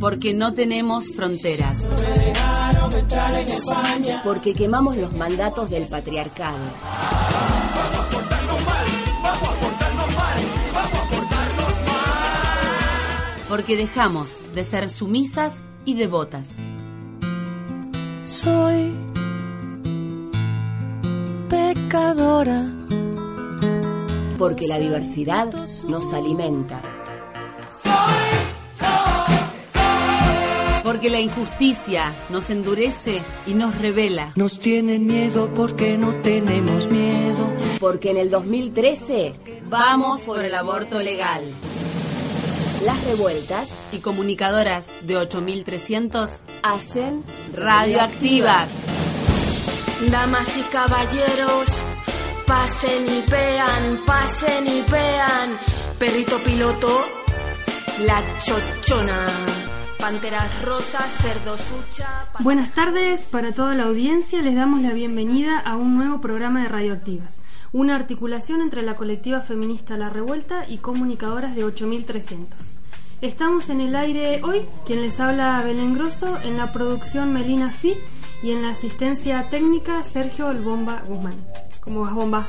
Porque no tenemos fronteras. Porque quemamos los mandatos del patriarcado. Porque dejamos de ser sumisas y devotas. Soy pecadora. Porque la diversidad nos alimenta. Porque la injusticia nos endurece y nos revela. Nos tienen miedo porque no tenemos miedo. Porque en el 2013 Vamos por el aborto legal. las revueltas Y comunicadoras de 8300 hacen radioactivas. Damas y caballeros, pasen y vean, pasen y vean. Perrito piloto, la chochona. Panteras rosas, cerdo sucha. pa- Buenas tardes para toda la audiencia. Les damos la bienvenida a un nuevo programa de Radioactivas, una articulación entre la colectiva feminista La Revuelta y comunicadoras de 8300. Estamos en el aire hoy, quien les habla Belén Grosso, en la producción Melina Fit y en la asistencia técnica Sergio El Bomba Guzmán. ¿Cómo vas, Bomba?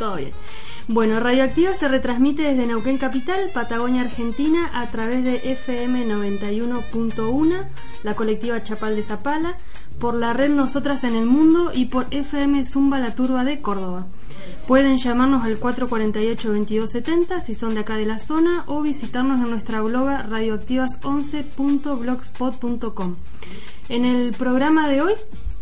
Todo bien. Bueno, Radioactiva se retransmite desde Neuquén Capital, Patagonia, Argentina, a través de FM 91.1, la colectiva Chapal de Zapala, por la red Nosotras en el Mundo y por FM Zumba La Turba de Córdoba. Pueden llamarnos al 448-2270 si son de acá de la zona o visitarnos en nuestra blog radioactivas11.blogspot.com. En el programa de hoy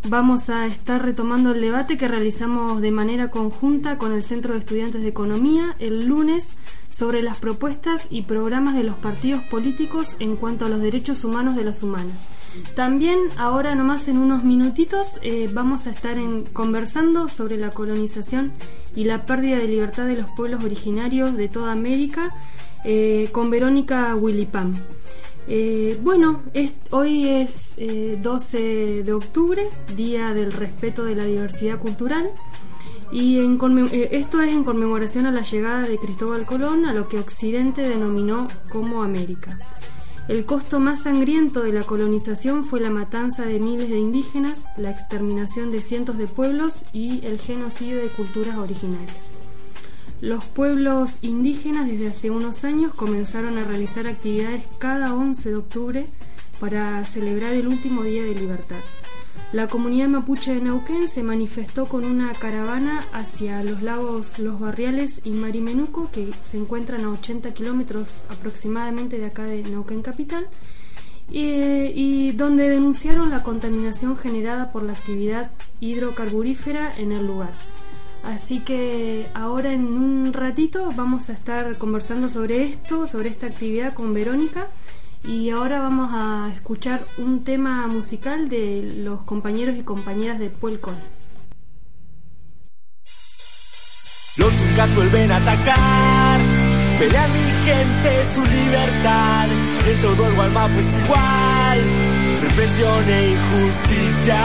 vamos a estar retomando el debate que realizamos de manera conjunta con el Centro de Estudiantes de Economía el lunes sobre las propuestas y programas de los partidos políticos en cuanto a los derechos humanos de las humanas. También ahora nomás en unos minutitos eh, vamos a estar conversando sobre la colonización y la pérdida de libertad de los pueblos originarios de toda América eh, con Verónica Willipam. Eh, bueno, hoy es eh, 12 de octubre, Día del Respeto de la Diversidad Cultural, y eh, esto es en conmemoración a la llegada de Cristóbal Colón a lo que Occidente denominó como América. El costo más sangriento de la colonización fue la matanza de miles de indígenas, la exterminación de cientos de pueblos y el genocidio de culturas originarias. Los pueblos indígenas desde hace unos años comenzaron a realizar actividades cada 11 de octubre para celebrar el último día de libertad. La comunidad mapuche de Neuquén se manifestó con una caravana hacia los lagos Los Barriales y Marimenuco, que se encuentran a 80 kilómetros aproximadamente de acá de Neuquén Capital, y, y donde denunciaron la contaminación generada por la actividad hidrocarburífera en el lugar. Así que ahora en un ratito vamos a estar conversando sobre esto, sobre esta actividad con Verónica. Y ahora vamos a escuchar un tema musical de los compañeros y compañeras de Puelcon. Los Incas vuelven a atacar, pelea mi gente su libertad. En todo el Gualmapo es igual, represión e injusticia.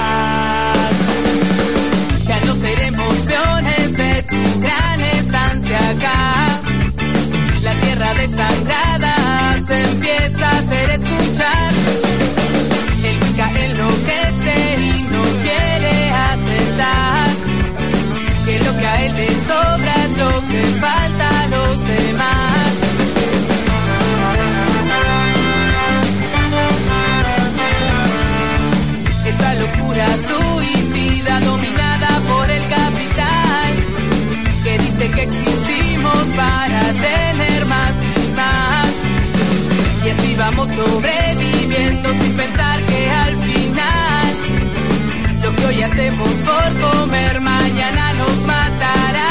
Para tener más y más. Y así vamos sobreviviendo sin pensar que al final lo que hoy hacemos por comer mañana nos matará.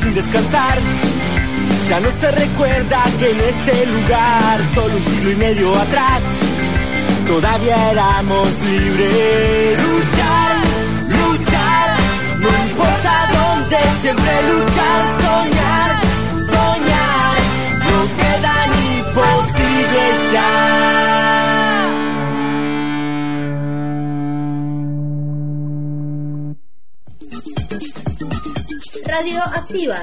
Sin descansar, ya no se recuerda que en este lugar, solo un siglo y medio atrás, todavía éramos libres. Luchar, luchar, no importa dónde, siempre luchar, soñar, soñar, no quedan imposibles ya. Radioactiva.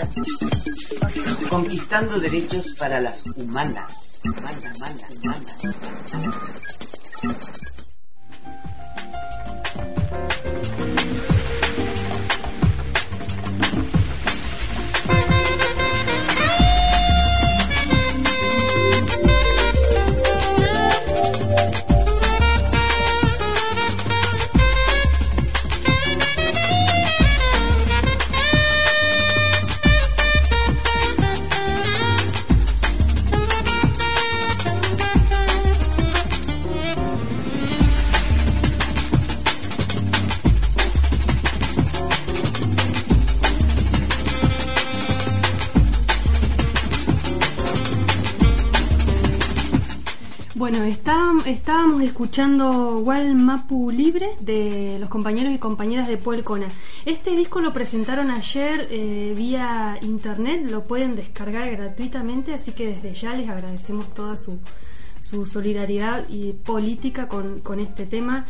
Conquistando derechos para las humanas. Humanas, humanas, humanas. Escuchando Wal Mapu Libre de los compañeros y compañeras de Puelcona. Este disco lo presentaron ayer eh, vía internet, lo pueden descargar gratuitamente, así que desde ya les agradecemos toda su, su solidaridad y política con, con este tema.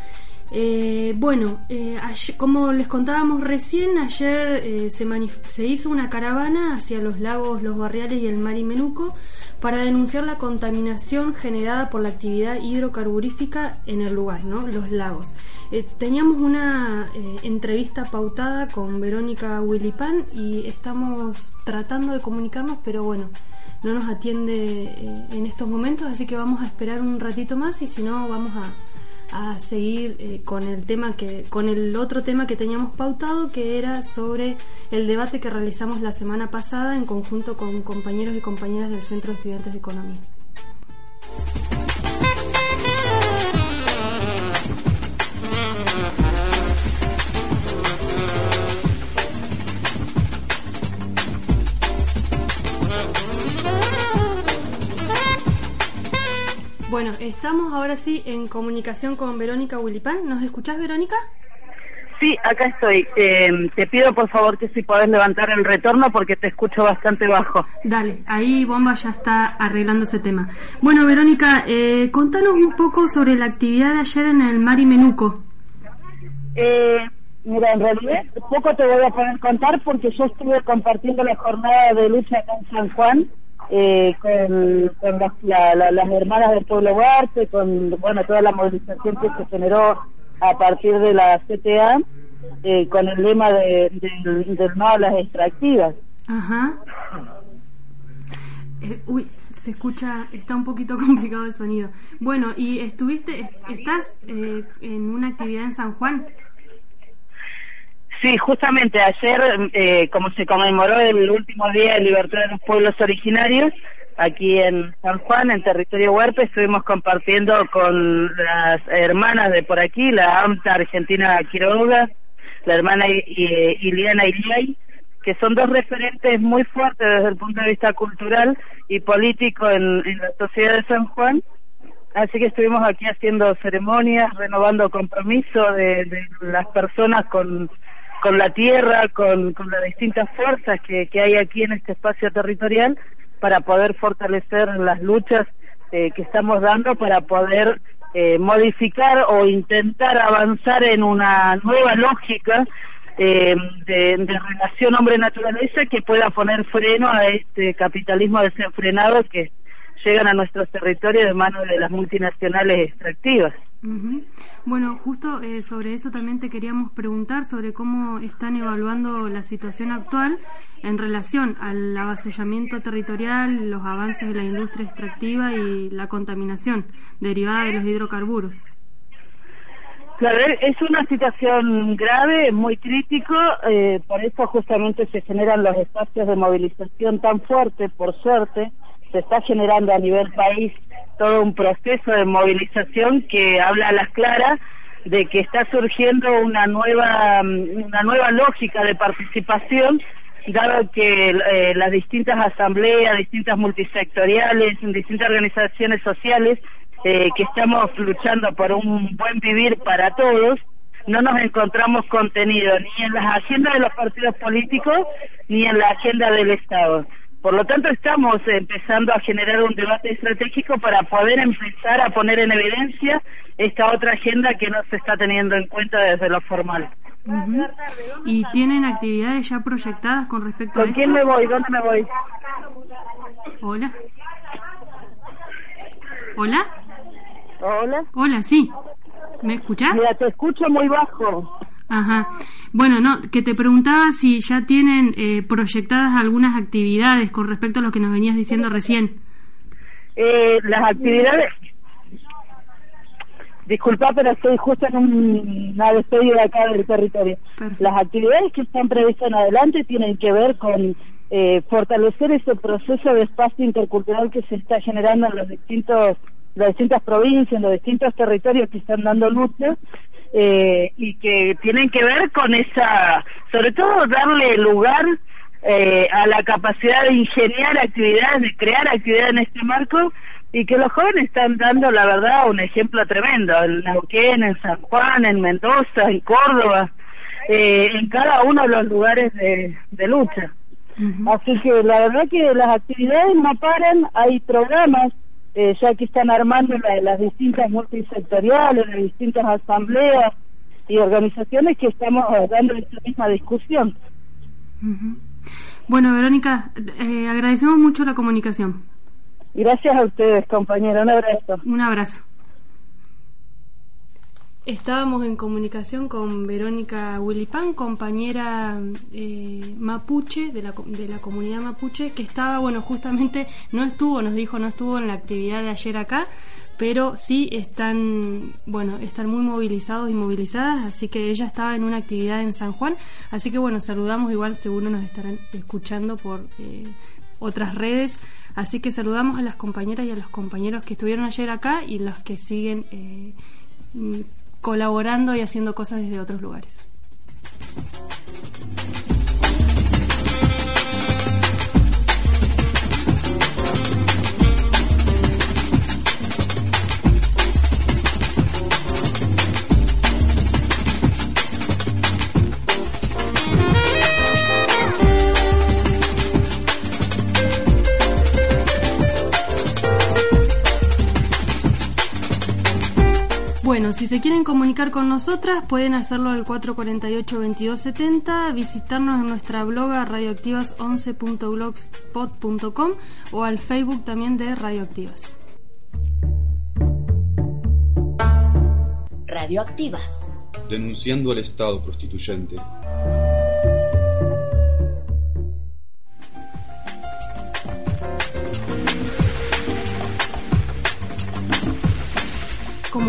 Eh, bueno, eh, como les contábamos recién, ayer eh, se, se hizo una caravana hacia los lagos Los Barriales y el Marimenuco para denunciar la contaminación generada por la actividad hidrocarburífica en el lugar, ¿no? Los lagos. Eh, teníamos una entrevista pautada con Verónica Willipan y estamos tratando de comunicarnos, pero bueno, no nos atiende en estos momentos, así que vamos a esperar un ratito más y si no vamos a a seguir eh, con el tema que con el otro tema que teníamos pautado que era sobre el debate que realizamos la semana pasada en conjunto con compañeros y compañeras del Centro de Estudiantes de Economía. Bueno, estamos ahora sí en comunicación con Verónica Willipan. ¿Nos escuchás, Verónica? Sí, acá estoy. Eh, te pido por favor que si podés levantar el retorno porque te escucho bastante bajo. Dale, ahí Bomba ya está arreglando ese tema. Bueno, Verónica, eh, contanos un poco sobre la actividad de ayer en el Mari Menuco. Eh, mira, en realidad poco te voy a poder contar porque yo estuve compartiendo la jornada de lucha acá en San Juan eh, con, las, la- la- las hermanas del pueblo Huarte, con bueno toda la movilización que se generó a partir de la CTA, eh, con el lema de, del- del no a extractivas. Ajá. Eh, uy, se escucha, está un poquito complicado el sonido. Bueno, y estuviste, est- estás eh, en una actividad en San Juan. Sí, justamente ayer, eh, como se conmemoró el último día de libertad de los pueblos originarios, aquí en San Juan, en territorio Huerpe, estuvimos compartiendo con las hermanas de por aquí, la AMTA Argentina Quiroga, la hermana I- Iliana Iliay, que son dos referentes muy fuertes desde el punto de vista cultural y político en, la sociedad de San Juan. Así que estuvimos aquí haciendo ceremonias, renovando compromiso de, de las personas con con la tierra, con, con las distintas fuerzas que, que hay aquí en este espacio territorial para poder fortalecer las luchas eh, que estamos dando para poder eh, modificar o intentar avanzar en una nueva lógica eh, de, de, relación hombre-naturaleza que pueda poner freno a este capitalismo desenfrenado que llegan a nuestros territorios de manos de las multinacionales extractivas. Bueno, justo eh, sobre eso también te queríamos preguntar sobre cómo están evaluando la situación actual en relación al avasallamiento territorial, los avances de la industria extractiva y la contaminación derivada de los hidrocarburos. Claro, es una situación grave, muy crítico, eh, por eso justamente se generan los espacios de movilización tan fuertes, por suerte, se está generando a nivel país todo un proceso de movilización que habla a las claras de que está surgiendo una nueva una nueva lógica de participación dado que eh, las distintas asambleas, distintas multisectoriales, distintas organizaciones sociales eh, que estamos luchando por un buen vivir para todos, no nos encontramos contenido ni en las agendas de los partidos políticos ni en la agenda del Estado. Por lo tanto, estamos empezando a generar un debate estratégico para poder empezar a poner en evidencia esta otra agenda que no se está teniendo en cuenta desde lo formal. ¿Y tienen actividades ya proyectadas con respecto a esto? ¿Con quién me voy? ¿Dónde me voy? Hola. Hola. Hola. Hola, sí. ¿Me escuchás? Mira, te escucho muy bajo. Ajá. Bueno, no, que te preguntaba si ya tienen eh, proyectadas algunas actividades con respecto a lo que nos venías diciendo recién. Eh, las actividades. Disculpa, pero estoy justo en un, una despedida acá del territorio. Las actividades que están previstas en adelante tienen que ver con eh, fortalecer ese proceso de espacio intercultural que se está generando en los distintos las distintas provincias, en los distintos territorios que están dando lucha eh, y que tienen que ver con esa, sobre todo darle lugar eh, a la capacidad de ingeniar actividades, de crear actividades en este marco y que los jóvenes están dando, la verdad, un ejemplo tremendo, en Neuquén, en San Juan, en Mendoza, en Córdoba, eh, en cada uno de los lugares de, de lucha. Así que la verdad que las actividades no paran, hay programas eh, ya que están armando las distintas multisectoriales, las distintas asambleas y organizaciones que estamos dando esta misma discusión. Bueno, Verónica, eh, agradecemos mucho la comunicación. Gracias a ustedes, compañero. Un abrazo. Un abrazo. Estábamos en comunicación con Verónica Willipan, compañera eh, mapuche de la, de la comunidad mapuche, que estaba, bueno, justamente no estuvo, nos dijo, no estuvo en la actividad de ayer acá, pero sí están, bueno, están muy movilizados y movilizadas, así que ella estaba en una actividad en San Juan, así que bueno, saludamos, igual seguro nos estarán escuchando por eh, otras redes, así que saludamos a las compañeras y a los compañeros que estuvieron ayer acá y los que siguen. Eh, colaborando y haciendo cosas desde otros lugares. Bueno, si se quieren comunicar con nosotras, pueden hacerlo al 448-2270, visitarnos en nuestra blog radioactivas11.blogspot.com o al Facebook también de Radioactivas. Radioactivas. Denunciando al Estado prostituyente.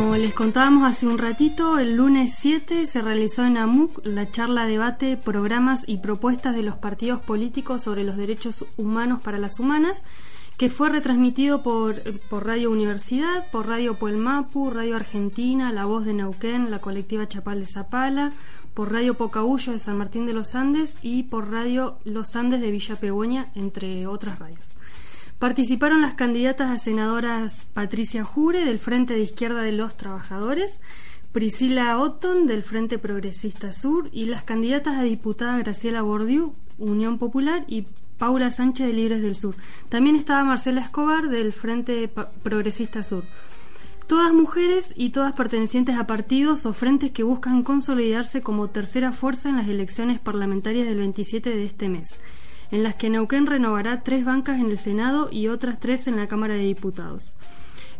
Como les contábamos hace un ratito, el lunes 7 se realizó en AMUC la charla debate, programas y propuestas de los partidos políticos sobre los derechos humanos para las humanas, que fue retransmitido por, por Radio Universidad, por Radio Puelmapu, Radio Argentina, La Voz de Neuquén, la colectiva Chapal de Zapala, por Radio Pocahuyo de San Martín de los Andes y por Radio Los Andes de Villa Pegüeña, entre otras radios. Participaron las candidatas a senadoras Patricia Jure del Frente de Izquierda de los Trabajadores, Priscila Otton del Frente Progresista Sur y las candidatas a diputada Graciela Bordiú, Unión Popular, y Paula Sánchez de Libres del Sur. También estaba Marcela Escobar del Frente Progresista Sur. Todas mujeres y todas pertenecientes a partidos o frentes que buscan consolidarse como tercera fuerza en las elecciones parlamentarias del 27 de este mes, en las que Neuquén renovará tres bancas en el Senado y otras tres en la Cámara de Diputados.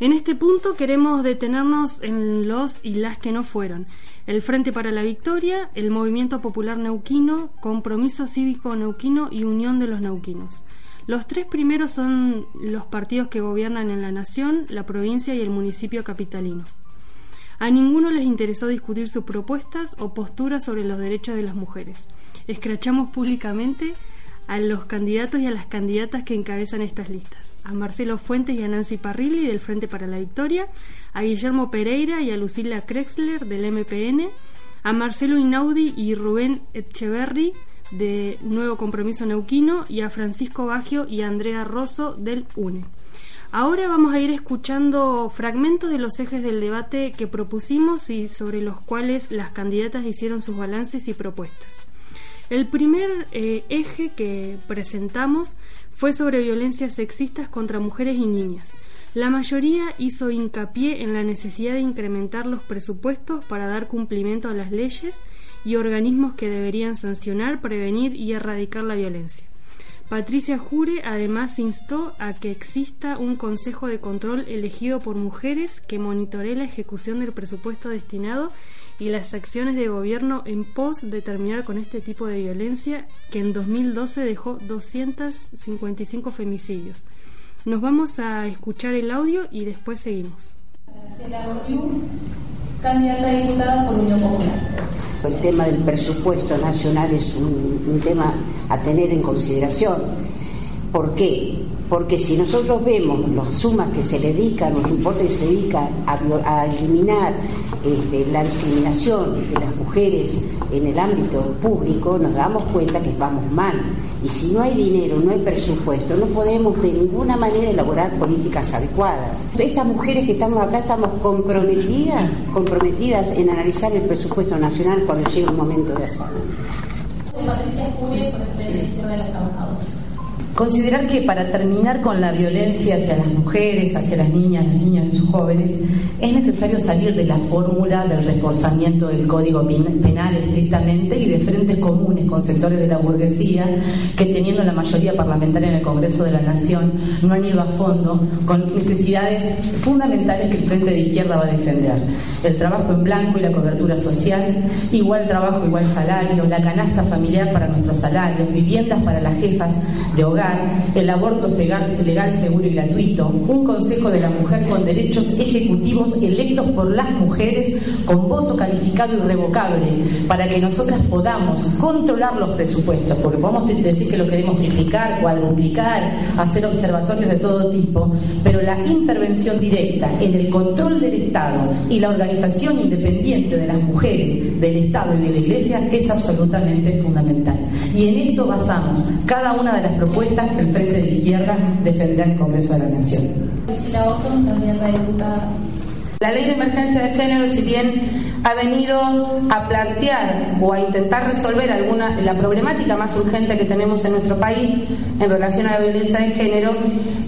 En este punto queremos detenernos en los y las que no fueron. El Frente para la Victoria, el Movimiento Popular Neuquino, Compromiso Cívico Neuquino y Unión de los Neuquinos. Los tres primeros son los partidos que gobiernan en la nación, la provincia y el municipio capitalino. A ninguno les interesó discutir sus propuestas o posturas sobre los derechos de las mujeres. Escrachamos públicamente a los candidatos y a las candidatas que encabezan estas listas. A Marcelo Fuentes y a Nancy Parrilli del Frente para la Victoria, a Guillermo Pereira y a Lucila Krexler del MPN, a Marcelo Inaudi y Rubén Echeverry de Nuevo Compromiso Neuquino y a Francisco Baggio y a Andrea Rosso del UNE. Ahora vamos a ir escuchando fragmentos de los ejes del debate que propusimos y sobre los cuales las candidatas hicieron sus balances y propuestas. El primer eh, eje que presentamos fue sobre violencias sexistas contra mujeres y niñas. La mayoría hizo hincapié en la necesidad de incrementar los presupuestos para dar cumplimiento a las leyes y organismos que deberían sancionar, prevenir y erradicar la violencia. Patricia Jure además instó a que exista un consejo de control elegido por mujeres que monitoree la ejecución del presupuesto destinado y las acciones de gobierno en pos de terminar con este tipo de violencia que en 2012 dejó 255 femicidios. Nos vamos a escuchar el audio y después seguimos candidata a diputada por Unión Popular. El tema del presupuesto nacional es un, tema a tener en consideración. ¿Por qué? Porque si nosotros vemos las sumas que se dedican, los importes que se dedican a, eliminar este, la discriminación de las mujeres en el ámbito público, nos damos cuenta que vamos mal. Y si no hay dinero, no hay presupuesto, no podemos de ninguna manera elaborar políticas adecuadas. Estas mujeres que estamos acá estamos comprometidas, comprometidas en analizar el presupuesto nacional cuando llegue un momento de hacerlo. El. Considerar que para terminar con la violencia hacia las mujeres, hacia las niñas, las niñas y los jóvenes, es necesario salir de la fórmula del reforzamiento del Código Penal estrictamente y de frentes comunes con sectores de la burguesía que teniendo la mayoría parlamentaria en el Congreso de la Nación no han ido a fondo con necesidades fundamentales que el Frente de Izquierda va a defender. El trabajo en blanco y la cobertura social, igual trabajo, igual salario, la canasta familiar para nuestros salarios, viviendas para las jefas de hogar, el aborto legal, seguro y gratuito, un Consejo de la Mujer con derechos ejecutivos electos por las mujeres con voto calificado irrevocable, para que nosotras podamos controlar los presupuestos, porque podemos decir que lo queremos triplicar, cuadruplicar, hacer observatorios de todo tipo, pero la intervención directa en el control del Estado y la organización independiente de las mujeres, del Estado y de la Iglesia es absolutamente fundamental. Y en esto basamos cada una de las propuestas el Frente de Izquierda defenderá en el Congreso de la Nación. La ley de emergencia de género, si bien ha venido a plantear o a intentar resolver alguna la problemática más urgente que tenemos en nuestro país en relación a la violencia de género,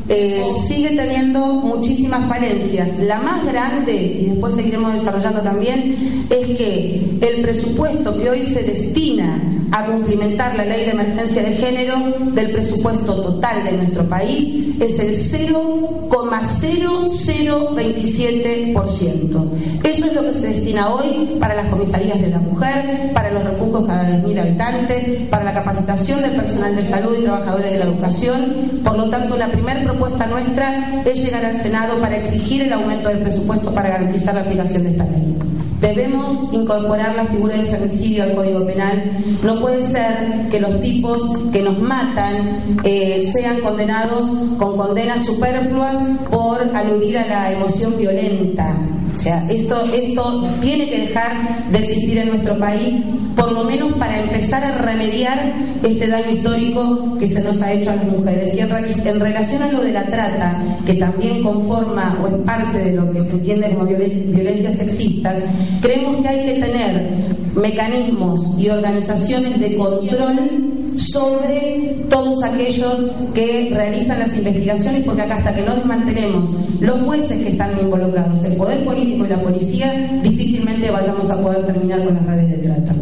eh, sigue teniendo muchísimas falencias. La más grande, y después seguiremos desarrollando también, es que el presupuesto que hoy se destina a cumplimentar la ley de emergencia de género del presupuesto total de nuestro país es el 0,0027%. Eso es lo que se destina hoy para las comisarías de la mujer, para los refugios cada 10.000 habitantes, para la capacitación del personal de salud y trabajadores de la educación. Por lo tanto, la primera propuesta nuestra es llegar al Senado para exigir el aumento del presupuesto para garantizar la aplicación de esta ley. Debemos incorporar la figura de femicidio al Código Penal. No puede ser que los tipos que nos matan eh, sean condenados con condenas superfluas por aludir a la emoción violenta. O sea, esto, esto tiene que dejar de existir en nuestro país, por lo menos para empezar a remediar este daño histórico que se nos ha hecho a las mujeres. Y en, relación a lo de la trata, que también conforma o es parte de lo que se entiende como violencias sexistas, creemos que hay que tener mecanismos y organizaciones de control sobre todos aquellos que realizan las investigaciones, porque acá hasta que no desmantelemos los jueces que están involucrados, el poder político y la policía, difícilmente vayamos a poder terminar con las redes de trata.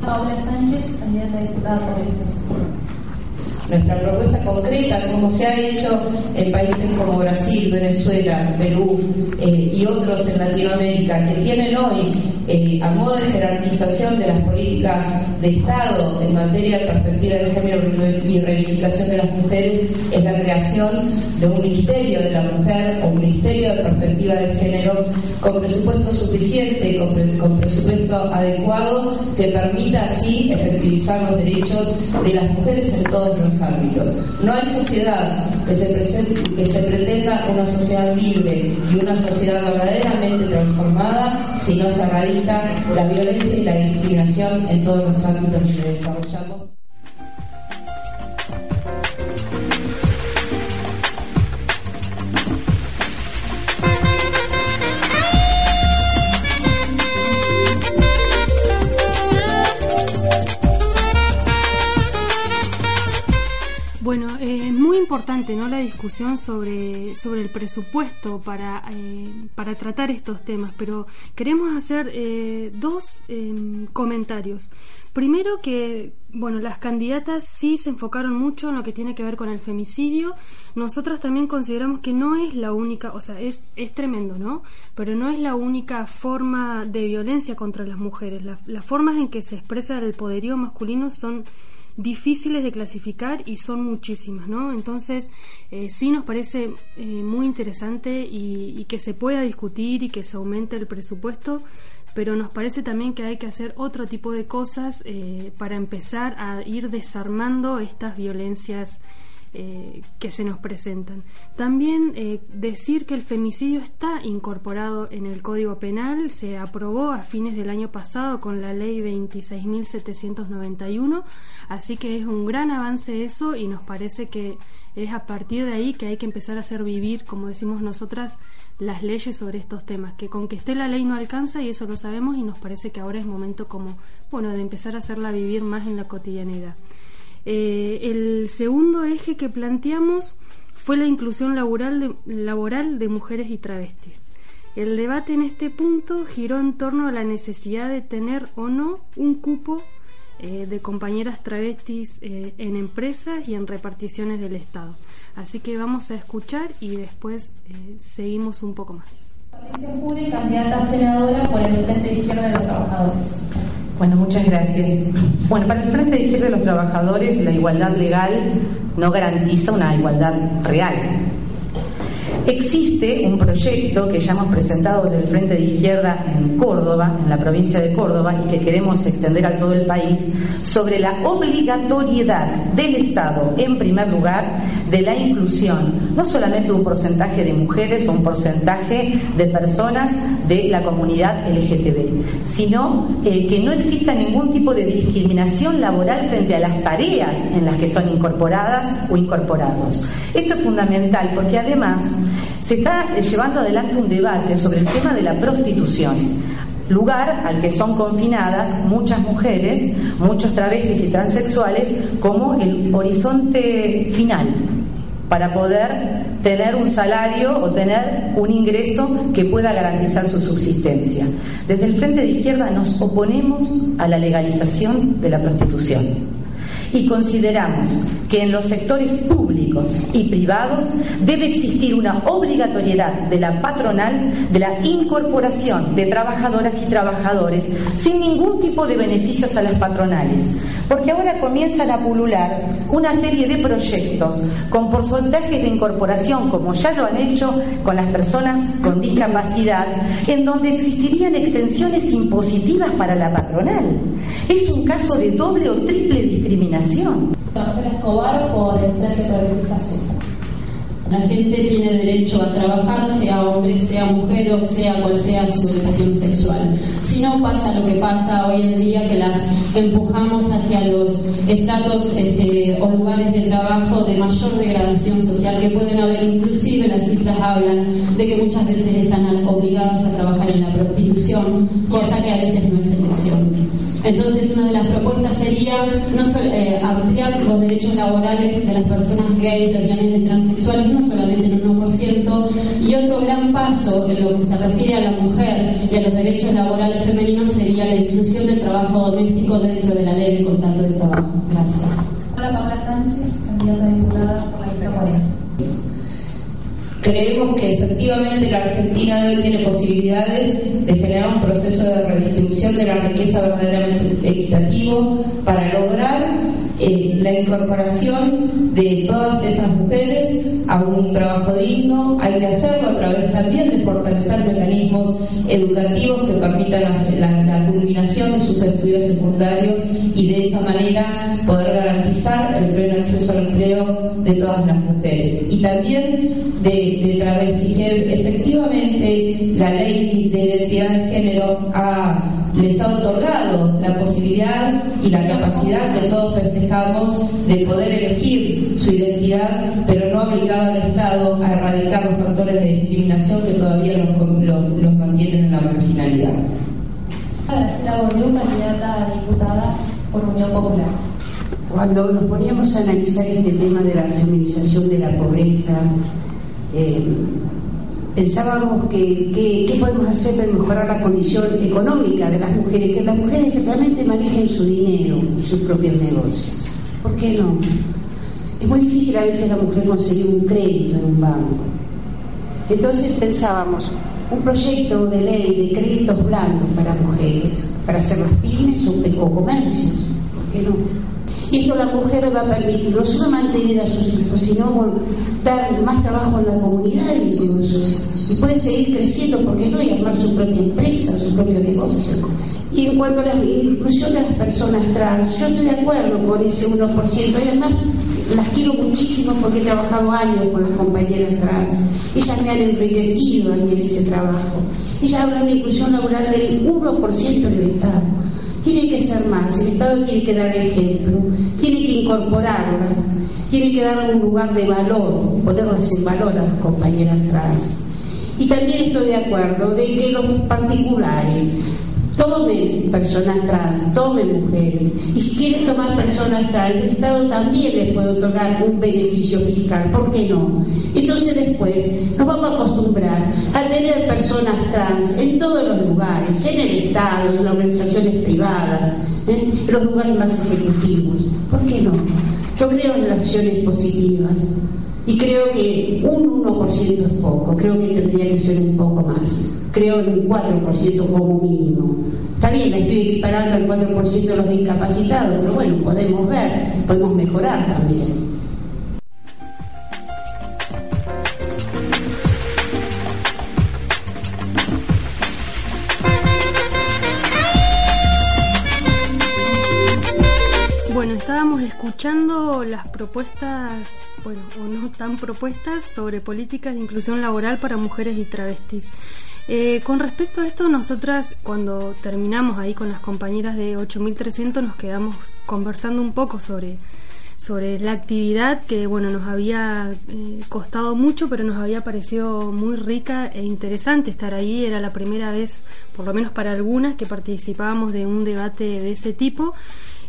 Paula Sánchez, candidata diputada por nuestra propuesta concreta, como se ha hecho en países como Brasil, Venezuela, Perú eh, y otros en Latinoamérica, que tienen hoy eh, a modo de jerarquización de las políticas de Estado en materia de perspectiva de género y reivindicación de las mujeres, es la creación de un Ministerio de la Mujer o un Ministerio de Perspectiva de Género con presupuesto suficiente con, con presupuesto adecuado que permita así efectivizar los derechos de las mujeres en todos los ámbitos. No hay sociedad que se, que se pretenda una sociedad libre y una sociedad verdaderamente transformada si no se la violencia y la discriminación en todos los ámbitos que desarrollamos. Importante ¿no? la discusión sobre, sobre el presupuesto para, eh, para tratar estos temas, pero queremos hacer eh, dos em, comentarios. Primero que, bueno, las candidatas sí se enfocaron mucho en lo que tiene que ver con el femicidio. Nosotras también consideramos que no es la única, o sea, es, es tremendo, ¿no? Pero no es la única forma de violencia contra las mujeres. las formas en que se expresa el poderío masculino son difíciles de clasificar y son muchísimas, ¿no? Entonces, eh, sí nos parece eh, muy interesante y, que se pueda discutir y que se aumente el presupuesto, pero nos parece también que hay que hacer otro tipo de cosas eh, para empezar a ir desarmando estas violencias eh, que se nos presentan. También eh, decir que el femicidio está incorporado en el Código Penal, se aprobó a fines del año pasado con la ley 26.791, así que es un gran avance eso y nos parece que es a partir de ahí que hay que empezar a hacer vivir, como decimos nosotras, las leyes sobre estos temas, que con que esté la ley no alcanza y eso lo sabemos y nos parece que ahora es momento como, bueno, de empezar a hacerla vivir más en la cotidianidad. Eh, el segundo eje que planteamos fue la inclusión laboral de, laboral de mujeres y travestis. El debate en este punto giró en torno a la necesidad de tener o no un cupo eh, de compañeras travestis eh, en empresas y en reparticiones del Estado. Así que vamos a escuchar y después seguimos un poco más. Patricia candidata senadora por el Frente de Izquierda de los Trabajadores. Bueno, muchas gracias. Bueno, para el Frente de Izquierda de los Trabajadores, la igualdad legal no garantiza una igualdad real. Existe un proyecto que ya hemos presentado desde el Frente de Izquierda en Córdoba, en la provincia de Córdoba, y que queremos extender a todo el país, sobre la obligatoriedad del Estado, en primer lugar, de la inclusión, no solamente un porcentaje de mujeres o un porcentaje de personas de la comunidad LGTB, sino eh, que no exista ningún tipo de discriminación laboral frente a las tareas en las que son incorporadas o incorporados. Esto es fundamental porque además se está llevando adelante un debate sobre el tema de la prostitución, lugar al que son confinadas muchas mujeres, muchos travestis y transexuales, como el horizonte final para poder tener un salario o tener un ingreso que pueda garantizar su subsistencia. Desde el Frente de Izquierda nos oponemos a la legalización de la prostitución y consideramos que en los sectores públicos y privados debe existir una obligatoriedad de la patronal de la incorporación de trabajadoras y trabajadores sin ningún tipo de beneficios a las patronales, porque ahora comienzan a pulular una serie de proyectos con porcentajes de incorporación, como ya lo han hecho con las personas con discapacidad, en donde existirían extensiones impositivas para la patronal. Es un caso de doble o triple discriminación. La gente tiene derecho a trabajar, sea hombre, sea mujer o sea cual sea su elección sexual. Si no pasa lo que pasa hoy en día, que las empujamos hacia los estratos este, o lugares de trabajo de mayor degradación social que pueden haber, inclusive las cifras hablan de que muchas veces están obligadas a trabajar en la prostitución, cosa que a veces no es Entonces, una de las propuestas sería no eh, ampliar los derechos laborales de las personas gays, lesbianas y transexuales, no solamente en un 1%, y otro gran paso en lo que se refiere a la mujer y a los derechos laborales femeninos sería la inclusión del trabajo doméstico dentro de la ley de contrato de trabajo. Gracias. Hola, Paula Sánchez, candidata diputada por la lista 40. Creemos que efectivamente la Argentina hoy tiene posibilidades de generar un proceso de redistribución de la riqueza verdaderamente equitativo para lograr eh, la incorporación de todas esas mujeres a un trabajo digno. Hay que hacerlo a través también de fortalecer mecanismos educativos que permitan la, culminación de sus estudios secundarios y de esa manera poder garantizar el pleno acceso al empleo de todas las mujeres. Y también de, de travesti, efectivamente la ley de identidad de género les ha otorgado la posibilidad y la capacidad que todos festejamos de poder elegir su identidad, pero obligado al Estado a erradicar los factores de discriminación que todavía los, mantienen en la marginalidad. Graciela candidata a diputada por Unión Popular. Cuando nos poníamos a analizar este tema de la feminización de la pobreza, eh, pensábamos que, qué podemos hacer para mejorar la condición económica de las mujeres, que las mujeres realmente manejen su dinero y sus propios negocios. ¿Por qué no? Es muy difícil a veces la mujer conseguir un crédito en un banco. Entonces pensábamos, un proyecto de ley de créditos blandos para mujeres, para hacer las pymes o comercios, ¿por qué no? Y esto la mujer va a permitir no solo mantener a sus hijos, sino dar más trabajo en la comunidad incluso. Y puede seguir creciendo, porque no? Y armar su propia empresa, su propio negocio. Y en cuanto a la inclusión de las personas trans, yo estoy de acuerdo con ese 1%. Y además las quiero muchísimo porque he trabajado años con las compañeras trans. Ellas me han enriquecido en ese trabajo. Ellas hablan de inclusión laboral del 1% del Estado. Tiene que ser más, el Estado tiene que dar ejemplo, tiene que incorporarlas, tiene que darle un lugar de valor, ponerlas en valor a las compañeras trans. Y también estoy de acuerdo de que los particulares tomen personas trans, tomen mujeres. Y si quieren tomar personas trans, el Estado también les puede otorgar un beneficio fiscal, ¿por qué no? Entonces después nos vamos a acostumbrar a tener personas trans en todos los lugares, en el Estado, en las organizaciones privadas, en los lugares más ejecutivos. ¿Por qué no? Yo creo en las acciones positivas. Y creo que un 1% es poco, creo que tendría que ser un poco más. Creo en un 4% como mínimo. Está bien, estoy equiparando al 4% de los discapacitados, pero bueno, podemos ver, podemos mejorar también. Bueno, estábamos escuchando las propuestas, bueno, o no tan propuestas sobre políticas de inclusión laboral para mujeres y travestis. Eh, con respecto a esto, nosotras cuando terminamos ahí con las compañeras de 8300 nos quedamos conversando un poco sobre, sobre la actividad que bueno nos había eh, costado mucho, pero nos había parecido muy rica e interesante estar ahí. Era la primera vez, por lo menos para algunas, que participábamos de un debate de ese tipo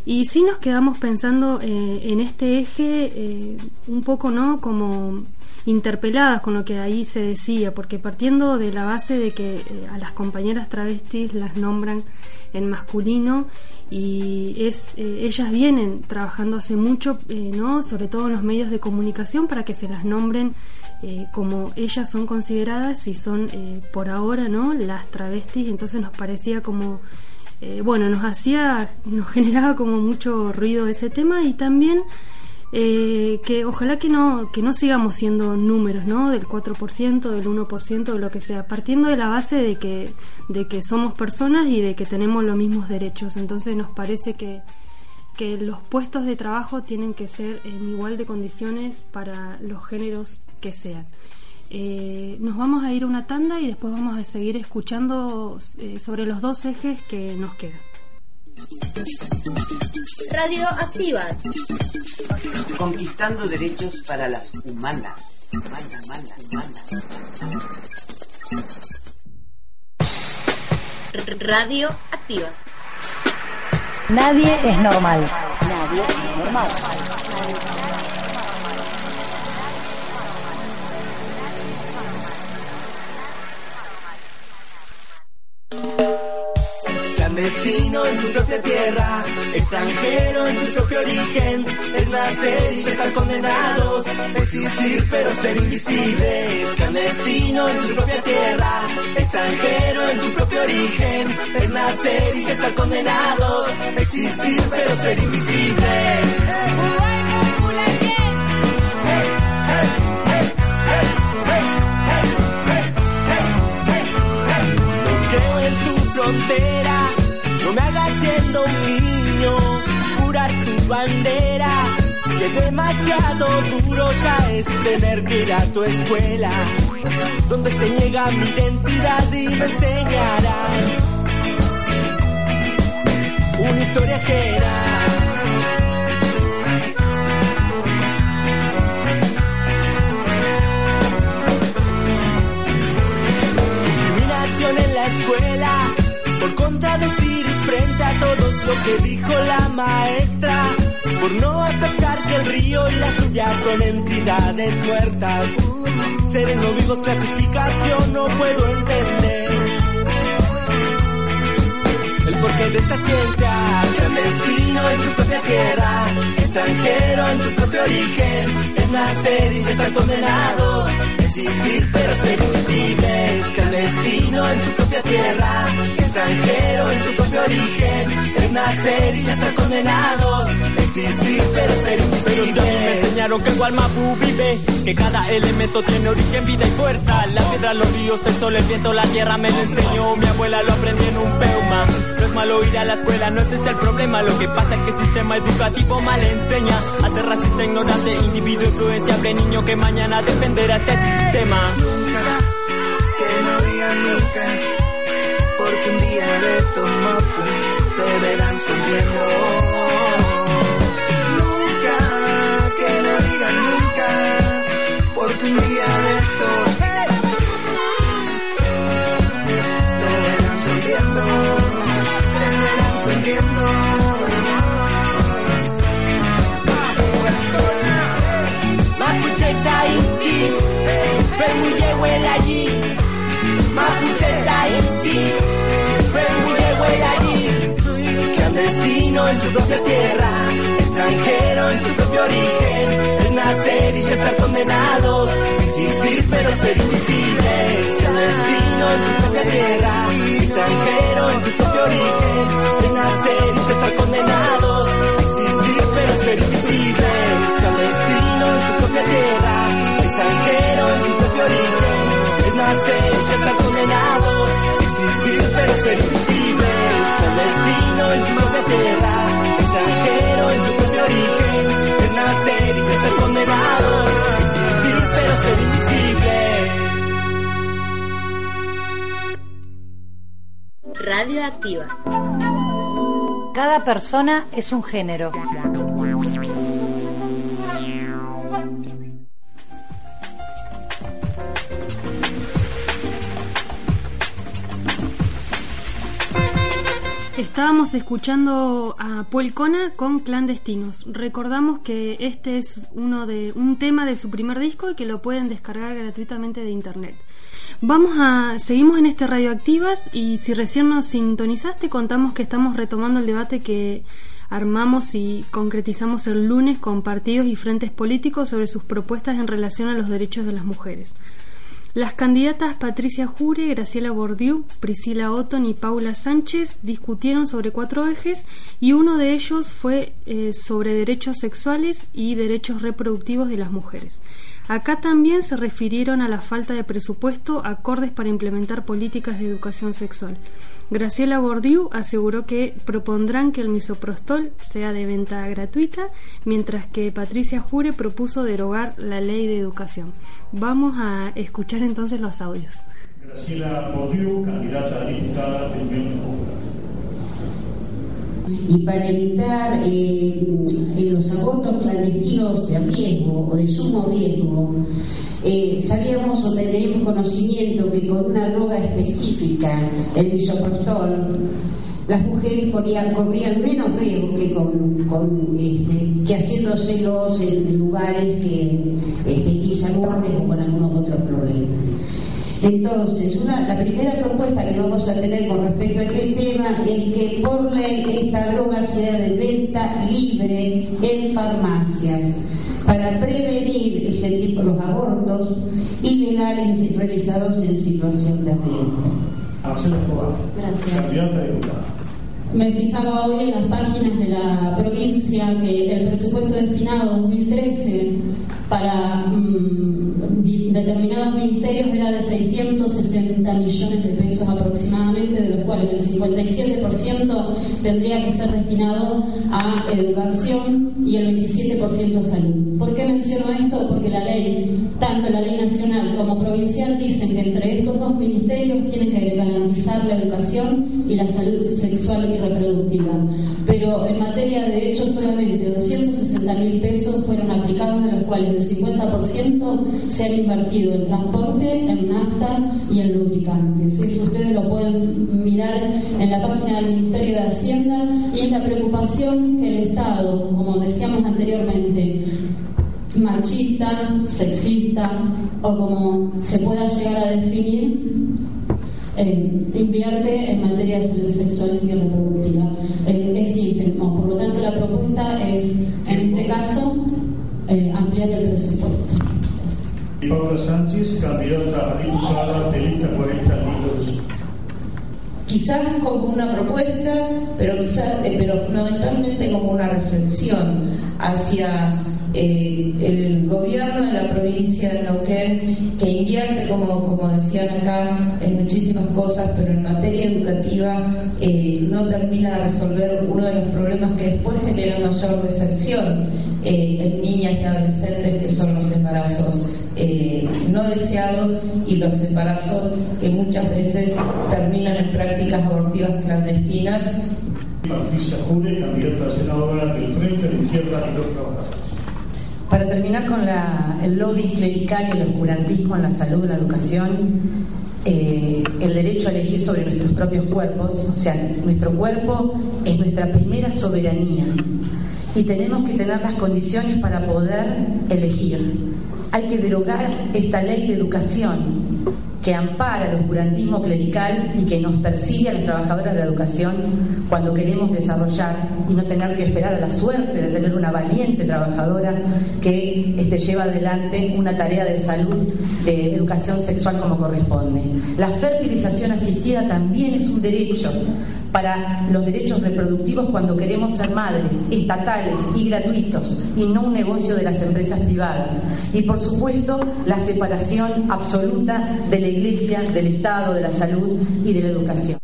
y sí nos quedamos pensando eh, en este eje eh, un poco, ¿no? Como interpeladas con lo que ahí se decía, porque partiendo de la base de que eh, a las compañeras travestis las nombran en masculino y es ellas vienen trabajando hace mucho, ¿no? Sobre todo en los medios de comunicación para que se las nombren como ellas son consideradas y son por ahora, ¿no? Las travestis, entonces nos parecía como eh, bueno, nos hacía, nos generaba como mucho ruido ese tema y también eh, que ojalá que no, que no sigamos siendo números, ¿no? Del 4%, del 1%, de lo que sea, partiendo de la base de que, de que somos personas y de que tenemos los mismos derechos. Entonces nos parece que, que los puestos de trabajo tienen que ser en igual de condiciones para los géneros que sean. Eh, nos vamos a ir a una tanda y después vamos a seguir escuchando eh, sobre los dos ejes que nos quedan. Radio Activa. Conquistando derechos para las humanas. Humanas, humanas, humanas. Radio Activa. Nadie es normal. Nadie es normal. Clandestino en tu propia tierra, extranjero en tu propio origen, es nacer y estar condenados, existir pero ser invisibles. Clandestino en tu propia tierra, extranjero en tu propio origen, es nacer y estar condenados, existir pero ser tu frontera, bandera, que demasiado duro ya es tener que ir a tu escuela, donde se niega mi identidad y me enseñarán una historia ajena. Discriminación en la escuela por contradecir frente a todos lo que dijo la maestra, por no aceptar que el río y la lluvia son entidades muertas. Seres no vivos, clasificación no puedo entender. El porqué de esta ciencia, clandestino en tu propia tierra, extranjero en tu propio origen, es nacer y ya estar condenado, existir pero ser invisible, clandestino en tu propia tierra, extranjero en tu propio origen, es nacer y ya estar condenado, existir pero ser invisible. Pero me enseñaron que en Gualmapu vive, que cada elemento tiene origen, vida y fuerza. La piedra, los ríos, el sol, el viento, la tierra me lo enseñó. Mi abuela lo aprendí en un peuma. No es malo ir a la escuela, no ese es el problema. Lo que pasa es que el sistema educativo mal enseña a ser racista, ignorante, individuo influenciable, niño que mañana defenderá este sistema. Que no digan nunca, porque un día de tomapu te verán sonriendo. Nunca, que no digan nunca, porque un día de esto tu propia tierra, extranjero en tu propio origen, es nacer y ya estar condenados, existir pero ser invisibles. Clandestino en tu propia tierra, extranjero en tu propio origen, es nacer y estar condenados, existir pero ser invisibles. Clandestino en tu propia tierra, extranjero en tu propio origen, es nacer y estar condenados, existir pero ser invisibles. Clandestino en tu propia tierra, extranjero en tu propio origen, es nacer y estar condenados, existir pero ser invisible. Radio Activa. Cada persona es un género. Estábamos escuchando a Puelcona con Clandestinos. Recordamos que este es uno de un tema de su primer disco y que lo pueden descargar gratuitamente de internet. Vamos a seguimos en este Radioactivas y si recién nos sintonizaste contamos que estamos retomando el debate que armamos y concretizamos el lunes con partidos y frentes políticos sobre sus propuestas en relación a los derechos de las mujeres. Las candidatas Patricia Jure, Graciela Bordiú, Priscila Otton y Paula Sánchez discutieron sobre cuatro ejes y uno de ellos fue eh, sobre derechos sexuales y derechos reproductivos de las mujeres. Acá también se refirieron a la falta de presupuesto acordes para implementar políticas de educación sexual. Graciela Bordiú aseguró que propondrán que el misoprostol sea de venta gratuita, mientras que Patricia Jure propuso derogar la ley de educación. Vamos a escuchar entonces los audios. Graciela Bordiú, candidata a diputada de Unión Popular y para evitar eh, los abortos clandestinos de riesgo o de sumo riesgo, eh, sabíamos o teníamos conocimiento que con una droga específica, el misoprostol, las mujeres podían, corrían menos riesgo que, con, este, que haciéndoselos en lugares que este, insalubres o con algunos otros problemas. Entonces, la primera propuesta que vamos a tener con respecto a este tema es que por ley esta droga sea de venta libre en farmacias para prevenir ese tipo los abortos ilegales realizados en situación de riesgo. Gracias. Me fijaba hoy en las páginas de la provincia que el presupuesto destinado 2013 para mm, determinados ministerios era de 660 millones de pesos aproximadamente, de los cuales el 57% tendría que ser destinado a educación y el 27% a salud. ¿Por qué menciono esto? Porque la ley, tanto la ley nacional como provincial, dicen que entre estos dos ministerios tienen que garantizar la educación y la salud sexual y reproductiva. Pero en materia de derechos solamente 260 mil pesos fueron aplicados, de los cuales el 50% se han invertido en transporte, en nafta y en lubricantes. Eso ustedes lo pueden mirar en la página del Ministerio de Hacienda y es la preocupación que el Estado, como decíamos anteriormente, machista, sexista o como se pueda llegar a definir, eh, invierte en materia de salud sexual y reproductiva. Eh, es ínfimo. Por lo tanto, la propuesta es, en este caso, eh, ampliar el presupuesto. Sánchez, candidata a diputada de lista 40 minutos. Quizás como una propuesta, pero quizás, pero fundamentalmente como una reflexión hacia eh, el gobierno de la provincia de Neuquén, que invierte, como, como decían acá, en muchísimas cosas, pero en materia educativa eh, no termina de resolver uno de los problemas que después genera mayor deserción eh, en niñas y adolescentes, y los embarazos que muchas veces terminan en prácticas abortivas clandestinas. Patricia Jure, candidata a senadora del Frente de Izquierda y los Trabajadores. Para terminar con el lobby clerical y el oscurantismo en la salud, la educación, eh, el derecho a elegir sobre nuestros propios cuerpos, o sea, nuestro cuerpo es nuestra primera soberanía y tenemos que tener las condiciones para poder elegir. Hay que derogar esta ley de educación que ampara el oscurantismo clerical y que nos persigue a las trabajadoras de la educación cuando queremos desarrollar y no tener que esperar a la suerte de tener una valiente trabajadora que este, lleva adelante una tarea de salud, de educación sexual como corresponde. La fertilización asistida también es un derecho para los derechos reproductivos cuando queremos ser madres, estatales y gratuitos, y no un negocio de las empresas privadas. Y por supuesto, la separación absoluta de la Iglesia, del Estado, de la salud y de la educación.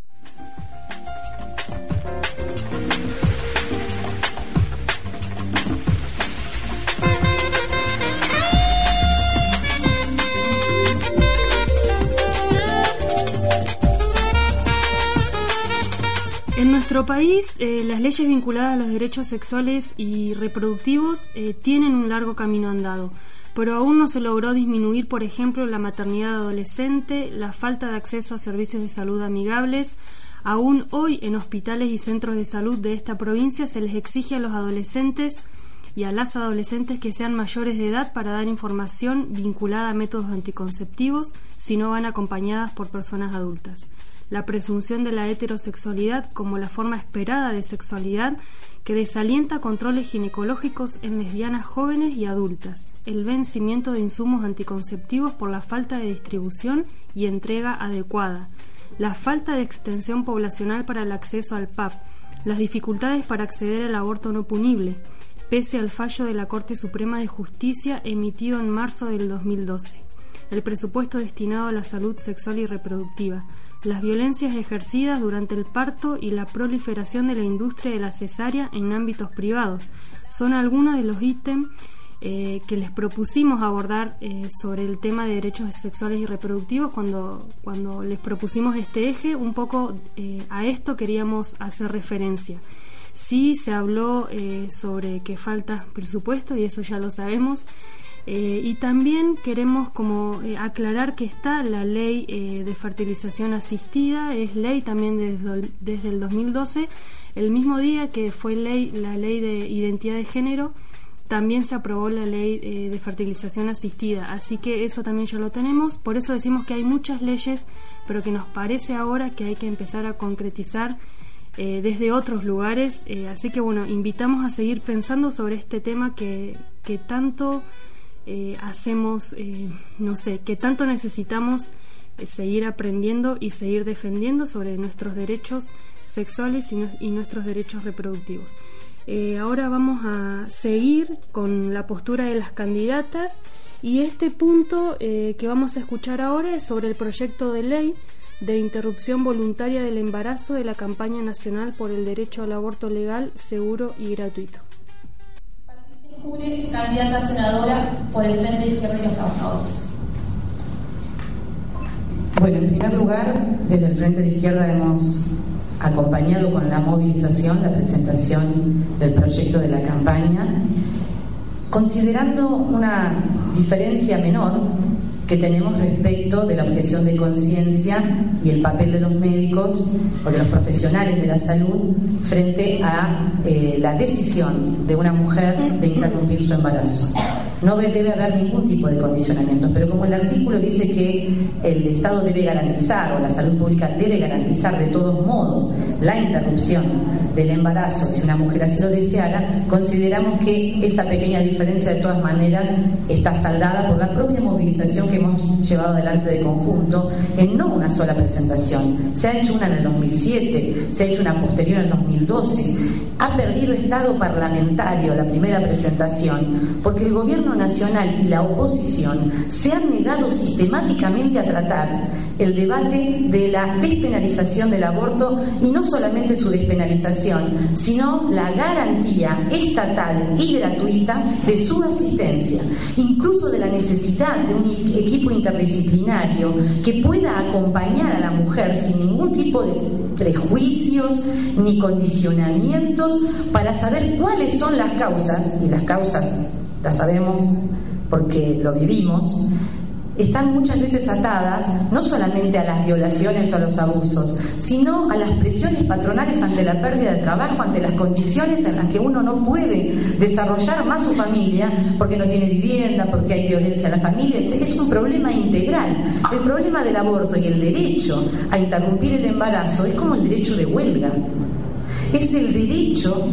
nuestro país, eh, las leyes vinculadas a los derechos sexuales y reproductivos eh, tienen un largo camino andado, pero aún no se logró disminuir, por ejemplo, la maternidad adolescente, la falta de acceso a servicios de salud amigables. Aún hoy en hospitales y centros de salud de esta provincia se les exige a los adolescentes y a las adolescentes que sean mayores de edad para dar información vinculada a métodos anticonceptivos si no van acompañadas por personas adultas la presunción de la heterosexualidad como la forma esperada de sexualidad que desalienta controles ginecológicos en lesbianas jóvenes y adultas, el vencimiento de insumos anticonceptivos por la falta de distribución y entrega adecuada, la falta de extensión poblacional para el acceso al PAP, las dificultades para acceder al aborto no punible, pese al fallo de la Corte Suprema de Justicia emitido en marzo del 2012. El presupuesto destinado a la salud sexual y reproductiva, las violencias ejercidas durante el parto y la proliferación de la industria de la cesárea en ámbitos privados son algunos de los ítems eh, que les propusimos abordar eh, sobre el tema de derechos sexuales y reproductivos cuando, cuando les propusimos este eje, un poco eh, a esto queríamos hacer referencia. Sí se habló sobre que falta presupuesto y eso ya lo sabemos. Y también queremos como aclarar que está la ley de fertilización asistida, es ley también desde, desde el 2012, el mismo día que fue ley la ley de identidad de género también se aprobó la ley eh, de fertilización asistida, así que eso también ya lo tenemos, por eso decimos que hay muchas leyes, pero que nos parece ahora que hay que empezar a concretizar eh, desde otros lugares, eh, así que bueno, invitamos a seguir pensando sobre este tema que tanto hacemos, no sé, que tanto necesitamos seguir aprendiendo y seguir defendiendo sobre nuestros derechos sexuales y nuestros derechos reproductivos. Eh, ahora vamos a seguir con la postura de las candidatas y este punto eh, que vamos a escuchar ahora es sobre el proyecto de ley de interrupción voluntaria del embarazo de la campaña nacional por el derecho al aborto legal, seguro y gratuito. Jure, candidata senadora por el Frente de Izquierda y los Trabajadores. Bueno, en primer lugar, desde el Frente de Izquierda hemos acompañado con la movilización, la presentación del proyecto de la campaña, considerando una diferencia menor que tenemos respecto de la objeción de conciencia y el papel de los médicos o de los profesionales de la salud frente a eh, la decisión de una mujer de interrumpir su embarazo. No debe haber ningún tipo de condicionamiento, pero como el artículo dice que el Estado debe garantizar o la salud pública debe garantizar de todos modos la interrupción del embarazo si una mujer así lo deseara, consideramos que esa pequeña diferencia de todas maneras está saldada por la propia movilización que hemos llevado adelante de conjunto en no una sola presentación. Se ha hecho una en el 2007, se ha hecho una posterior en el 2012. Ha perdido estado parlamentario la primera presentación porque el gobierno nacional y la oposición se han negado sistemáticamente a tratar el debate de la despenalización del aborto y no solamente su despenalización, sino la garantía estatal y gratuita de su asistencia, incluso de la necesidad de un equipo interdisciplinario que pueda acompañar a la mujer sin ningún tipo de prejuicios ni condicionamientos para saber cuáles son las causas, y las causas las sabemos porque lo vivimos, están muchas veces atadas no solamente a las violaciones o a los abusos, sino a las presiones patronales ante la pérdida de trabajo, ante las condiciones en las que uno no puede desarrollar más su familia porque no tiene vivienda, porque hay violencia en la familia. Es un problema integral. El problema del aborto y el derecho a interrumpir el embarazo es como el derecho de huelga. Es el derecho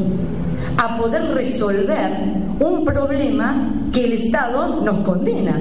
a poder resolver un problema que el Estado nos condena.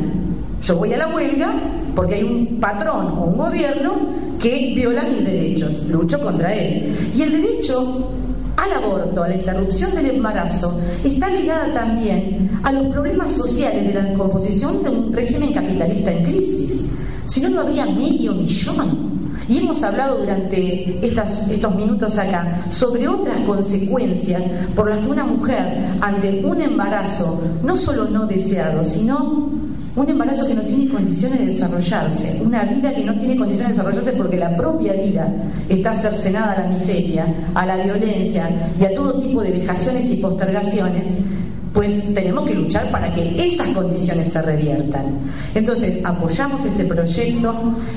Yo voy a la huelga porque hay un patrón o un gobierno que viola mis derechos, lucho contra él. Y el derecho al aborto, a la interrupción del embarazo, está ligada también a los problemas sociales de la composición de un régimen capitalista en crisis. Si no, no habría medio millón. Y hemos hablado durante estos minutos acá sobre otras consecuencias por las que una mujer ante un embarazo no solo no deseado, sino un embarazo que no tiene condiciones de desarrollarse, una vida que no tiene condiciones de desarrollarse porque la propia vida está cercenada a la miseria, a la violencia y a todo tipo de vejaciones y postergaciones, pues tenemos que luchar para que esas condiciones se reviertan. Entonces, apoyamos este proyecto,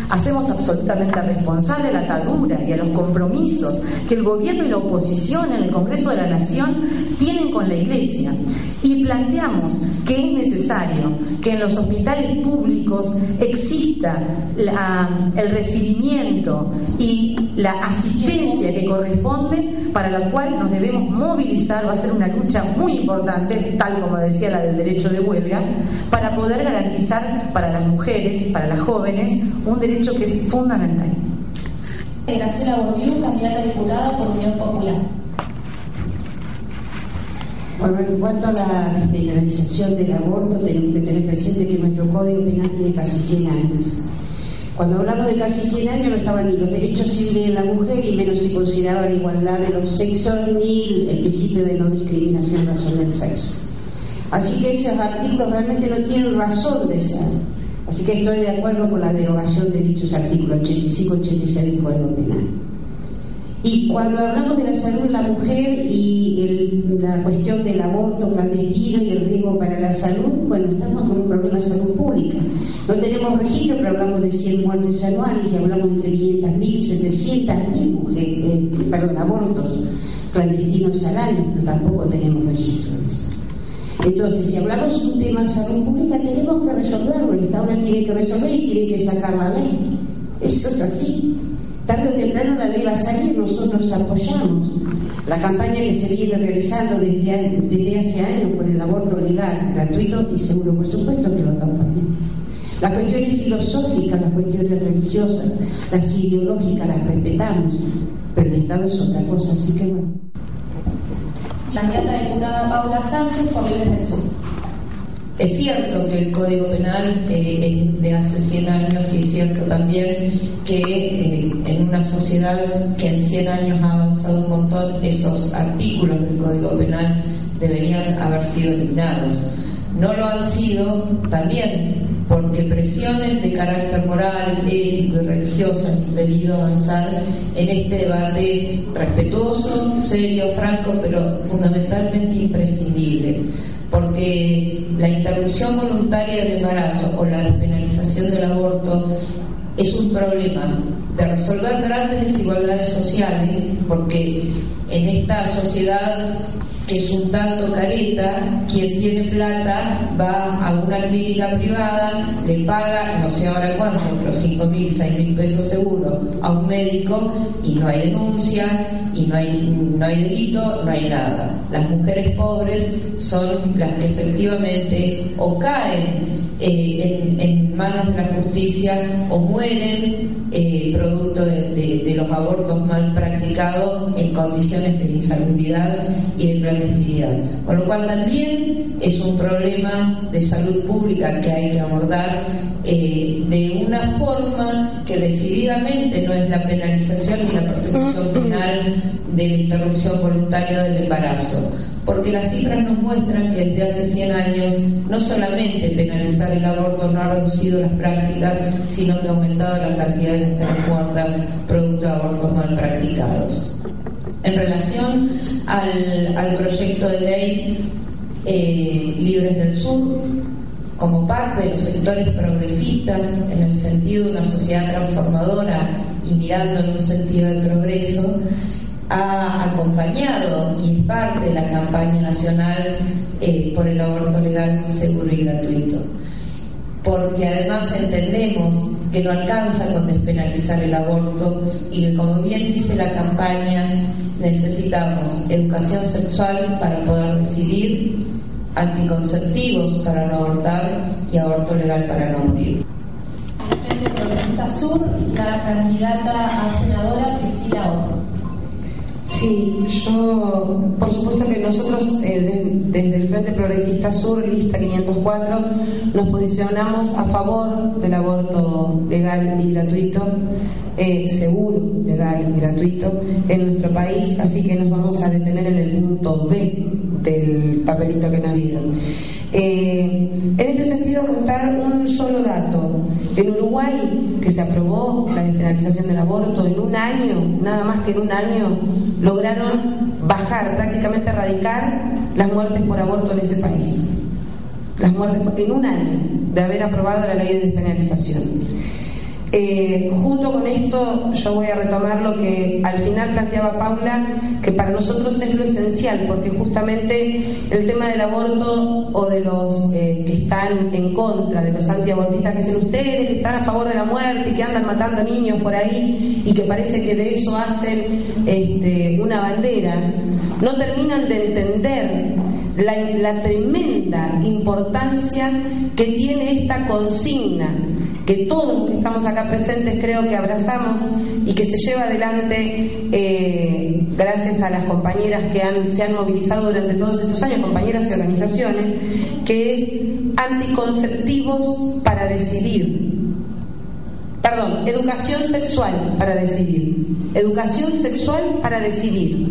hacemos absolutamente responsable a la atadura y a los compromisos que el gobierno y la oposición en el Congreso de la Nación tienen con la Iglesia y planteamos que es necesario que en los hospitales públicos exista el recibimiento y la asistencia que corresponde para la cual nos debemos movilizar, va a ser una lucha muy importante, tal como decía la del derecho de huelga, para poder garantizar para las mujeres, para las jóvenes, un derecho que es fundamental. Graciela Bordiú, candidata diputada por Unión Popular. Bueno, en cuanto a la despenalización del aborto, tenemos que tener presente que nuestro Código Penal tiene casi 100 años. Cuando hablamos de casi 100 años no estaban ni los derechos civiles de la mujer y menos se consideraba la igualdad de los sexos ni el principio de no discriminación en razón del sexo. Así que esos artículos realmente no tienen razón de ser. Así que estoy de acuerdo con la derogación de dichos artículos 85 y 86 del Código Penal. Y cuando hablamos de la salud de la mujer y la cuestión del aborto clandestino y el riesgo para la salud, bueno, estamos con un problema de salud pública. No tenemos registro, pero hablamos de 100 muertes anuales y hablamos entre 500.000 y 700.000 mujeres, eh, abortos clandestinos al año, pero tampoco tenemos registro de eso. Entonces, si hablamos de un tema de salud pública, tenemos que resolverlo. El Estado lo tiene que resolver y tiene que sacar la ley. Eso es así. Tarde o temprano la ley va a salir, nosotros apoyamos. La campaña que se viene realizando desde, hace años por el aborto legal, gratuito y seguro, por supuesto que lo acompañamos. Las cuestiones filosóficas, las cuestiones religiosas, las ideológicas las respetamos, pero el Estado es otra cosa, así que bueno. La diputada Paula Sánchez por Sur. Es cierto que el Código Penal eh, es de hace 100 años y es cierto también que eh, en una sociedad que en 100 años ha avanzado un montón, esos artículos del Código Penal deberían haber sido eliminados. No lo han sido también porque presiones de carácter moral, ético y religioso han impedido avanzar en este debate respetuoso, serio, franco, pero fundamentalmente imprescindible porque la interrupción voluntaria del embarazo o la despenalización del aborto es un problema de resolver grandes desigualdades sociales, porque en esta sociedad es un tanto careta, quien tiene plata va a una clínica privada, le paga, no sé ahora cuánto, pero 5 mil, 6 mil pesos seguro a un médico y no hay denuncia y no hay, no hay delito, no hay nada. Las mujeres pobres son las que efectivamente o caen eh, en, manos de la justicia o mueren eh, producto de, los abortos mal practicados en condiciones de insalubridad y de clandestinidad. Con lo cual también es un problema de salud pública que hay que abordar eh, de una forma que decididamente no es la penalización ni la persecución penal de la interrupción voluntaria del embarazo porque las cifras nos muestran que desde hace 100 años no solamente penalizar el aborto no ha reducido las prácticas, sino que ha aumentado la cantidad de mujeres muertas producto de abortos mal practicados. En relación al, proyecto de ley eh, Libres del Sur, como parte de los sectores progresistas en el sentido de una sociedad transformadora y mirando en un sentido de progreso, ha acompañado y es parte de la campaña nacional eh, por el aborto legal, seguro y gratuito. Porque además entendemos que no alcanza con despenalizar el aborto y que, como bien dice la campaña, necesitamos educación sexual para poder decidir, anticonceptivos para no abortar y aborto legal para no morir. Progresista Sur, la candidata a senadora Priscila Otto. Sí, yo, por supuesto que nosotros eh, desde el Frente Progresista Sur, lista 504, nos posicionamos a favor del aborto legal y gratuito, eh, seguro, legal y gratuito en nuestro país, así que nos vamos a detener en el punto B del papelito que nos dieron. Eh, en este sentido, contar un solo dato. En Uruguay, que se aprobó la despenalización del aborto, en un año, nada más que en un año, lograron bajar, prácticamente erradicar las muertes por aborto en ese país. Las muertes en un año de haber aprobado la ley de despenalización. Eh, junto con esto, yo voy a retomar lo que al final planteaba Paula, que para nosotros es lo esencial, porque justamente el tema del aborto o de los eh, que están en contra, de los antiabortistas, que son ustedes, que están a favor de la muerte y que andan matando niños por ahí y que parece que de eso hacen este, una bandera, no terminan de entender la tremenda importancia que tiene esta consigna que todos los que estamos acá presentes creo que abrazamos y que se lleva adelante eh, gracias a las compañeras que se han movilizado durante todos estos años, compañeras y organizaciones, que es anticonceptivos para decidir. Perdón, educación sexual para decidir. Educación sexual para decidir.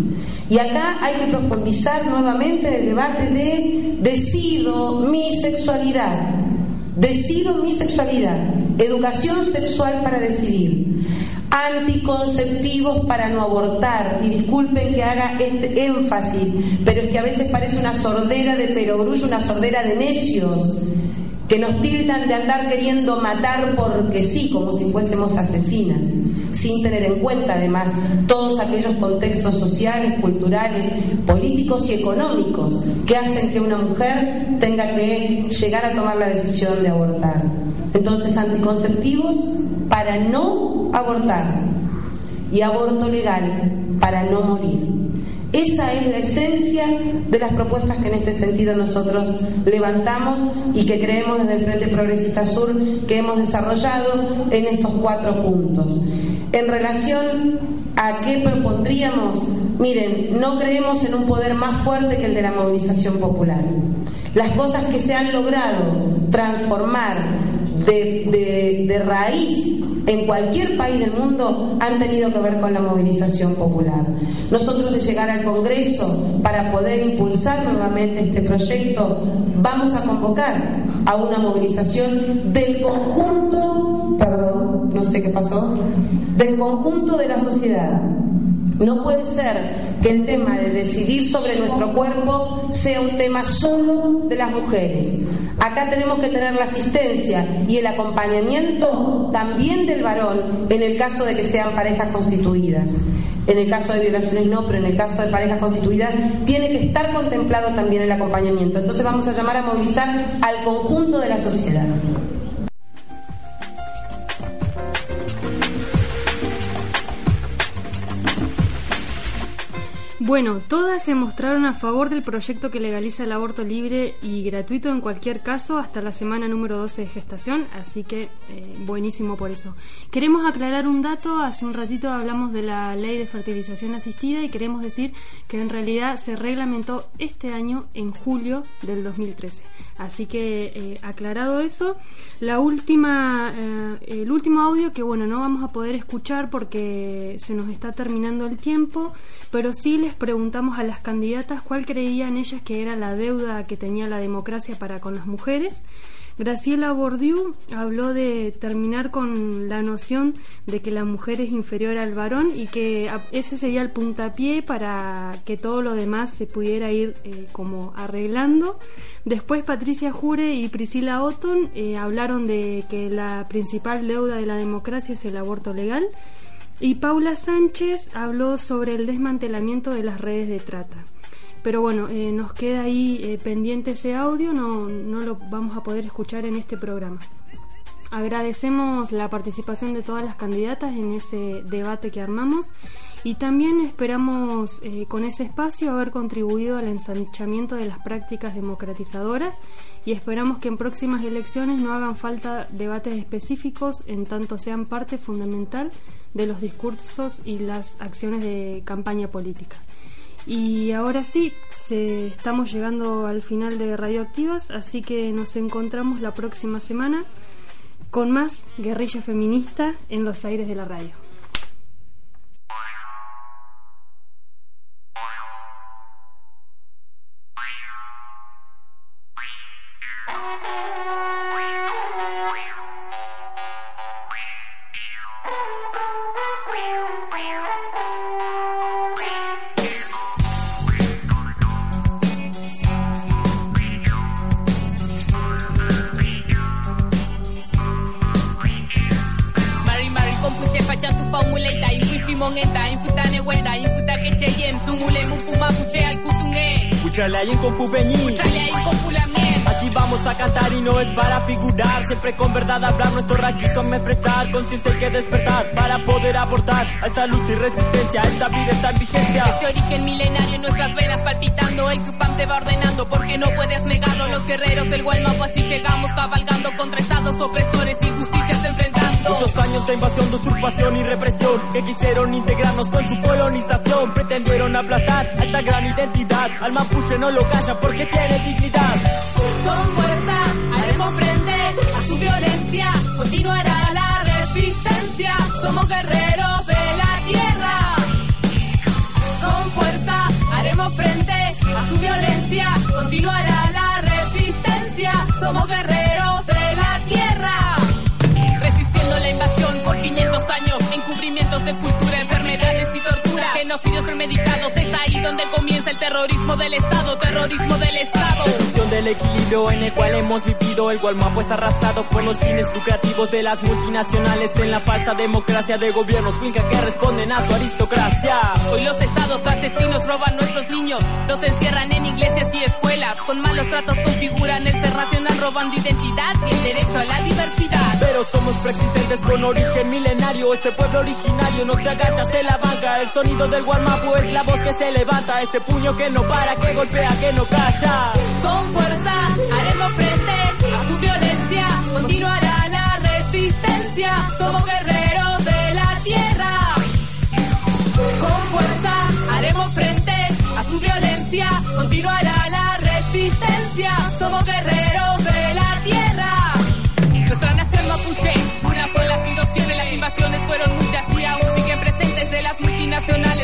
Y acá hay que profundizar nuevamente en el debate de decido mi sexualidad. Decido mi sexualidad. Educación sexual para decidir. Anticonceptivos para no abortar. Y disculpen que haga este énfasis, pero es que a veces parece una sordera de perogrullo, una sordera de necios que nos tildan de andar queriendo matar porque sí, como si fuésemos asesinas sin tener en cuenta además todos aquellos contextos sociales, culturales, políticos y económicos que hacen que una mujer tenga que llegar a tomar la decisión de abortar. Entonces, anticonceptivos para no abortar y aborto legal para no morir. Esa es la esencia de las propuestas que en este sentido nosotros levantamos y que creemos desde el Frente Progresista Sur que hemos desarrollado en estos cuatro puntos. En relación a qué propondríamos, miren, no creemos en un poder más fuerte que el de la movilización popular. Las cosas que se han logrado transformar de, de, raíz en cualquier país del mundo han tenido que ver con la movilización popular. Nosotros de llegar al Congreso para poder impulsar nuevamente este proyecto, vamos a convocar a una movilización del conjunto, perdón, no sé qué pasó, del conjunto de la sociedad. No puede ser que el tema de decidir sobre nuestro cuerpo sea un tema solo de las mujeres. Acá tenemos que tener la asistencia y el acompañamiento también del varón en el caso de que sean parejas constituidas. En el caso de violaciones no, pero en el caso de parejas constituidas tiene que estar contemplado también el acompañamiento. Entonces vamos a llamar a movilizar al conjunto de la sociedad. Bueno, todas se mostraron a favor del proyecto que legaliza el aborto libre y gratuito en cualquier caso hasta la semana número 12 de gestación, así que eh, buenísimo por eso. Queremos aclarar un dato, hace un ratito hablamos de la ley de fertilización asistida y queremos decir que en realidad se reglamentó este año en julio del 2013. Así que eh, aclarado eso, la última, eh, el último audio que bueno no vamos a poder escuchar porque se nos está terminando el tiempo, pero sí les preguntamos a las candidatas cuál creían ellas que era la deuda que tenía la democracia para con las mujeres. Graciela Bordiú habló de terminar con la noción de que la mujer es inferior al varón y que ese sería el puntapié para que todo lo demás se pudiera ir eh, como arreglando. Después Patricia Jure y Priscila Otton eh, hablaron de que la principal deuda de la democracia es el aborto legal y Paula Sánchez habló sobre el desmantelamiento de las redes de trata. Pero bueno, eh, nos queda ahí eh, pendiente ese audio, no, no lo vamos a poder escuchar en este programa. Agradecemos la participación de todas las candidatas en ese debate que armamos y también esperamos eh, con ese espacio haber contribuido al ensanchamiento de las prácticas democratizadoras y esperamos que en próximas elecciones no hagan falta debates específicos en tanto sean parte fundamental de los discursos y las acciones de campaña política. Y ahora sí, se, estamos llegando al final de Radioactivas, así que nos encontramos la próxima semana con más guerrilla feminista en los aires de la radio. Aquí vamos a cantar y no es para figurar. Siempre con verdad hablar, nuestro raquismo expresar. Conciencia hay que despertar para poder aportar a esta lucha y resistencia. Esta vida está en vigencia. Este origen milenario en nuestras venas palpitando. El Cupam te va ordenando porque no puedes negarlo. Los guerreros del Gualmapo así llegamos cabalgando contra estados opresores, injusticias del Muchos años de invasión, de usurpación y represión que quisieron integrarnos con su colonización. Pretendieron aplastar a esta gran identidad. Al mapuche no lo calla porque tiene dignidad. Con fuerza haremos frente a su violencia. Continuará Genocidios premeditados. Donde comienza el terrorismo del Estado. Terrorismo del Estado. Destrucción del equilibrio en el cual hemos vivido. El Gualmapo es arrasado por los fines lucrativos de las multinacionales en la falsa democracia de gobiernos finca que responden a su aristocracia. Hoy los estados asesinos roban nuestros niños, los encierran en iglesias y escuelas, con malos tratos configuran el ser nacional robando identidad y el derecho a la diversidad. Pero somos preexistentes con origen milenario. Este pueblo originario no se agacha, se la banca. El sonido del Gualmapu es la voz que se Ese puño que no para, que golpea, que no calla. Con fuerza haremos frente a su violencia, continuará la resistencia. Somos guerreros de la tierra. Con fuerza haremos frente a su violencia, continuará la resistencia. Somos guerreros de la tierra. Nuestra nación mapuche, una sola sin opciones, las invasiones fueron muchas y aún siguen presentes de las multinacionales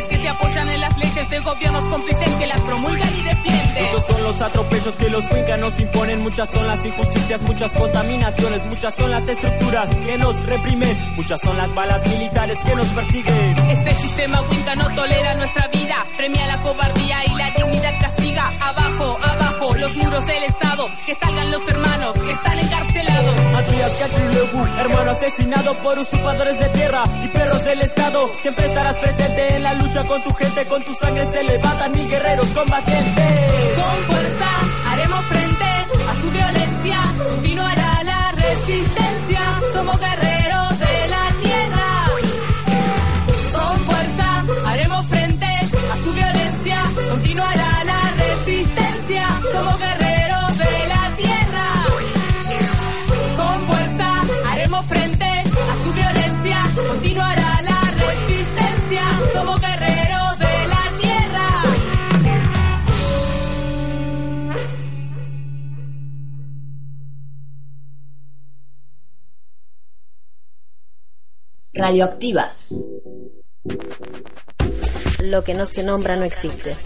de gobiernos cómplices que las promulgan y defienden. Muchos son los atropellos que los nos imponen, muchas son las injusticias, muchas contaminaciones, muchas son las estructuras que nos reprimen, muchas son las balas militares que nos persiguen. Este sistema Winca no tolera nuestra vida, premia la cobardía y la dignidad castiga. Abajo, abajo, los muros del Estado, que salgan los hermanos que están encarcelados. Matías Cachilebu, hermano asesinado por usurpadores de tierra y perros del Estado. Siempre estarás presente en la lucha con tu gente, con tu sangre se levantan mil guerreros combatientes. Con fuerza haremos frente a su violencia, continuará la resistencia. Somos guerreros Radioactivas. Lo que no se nombra no existe.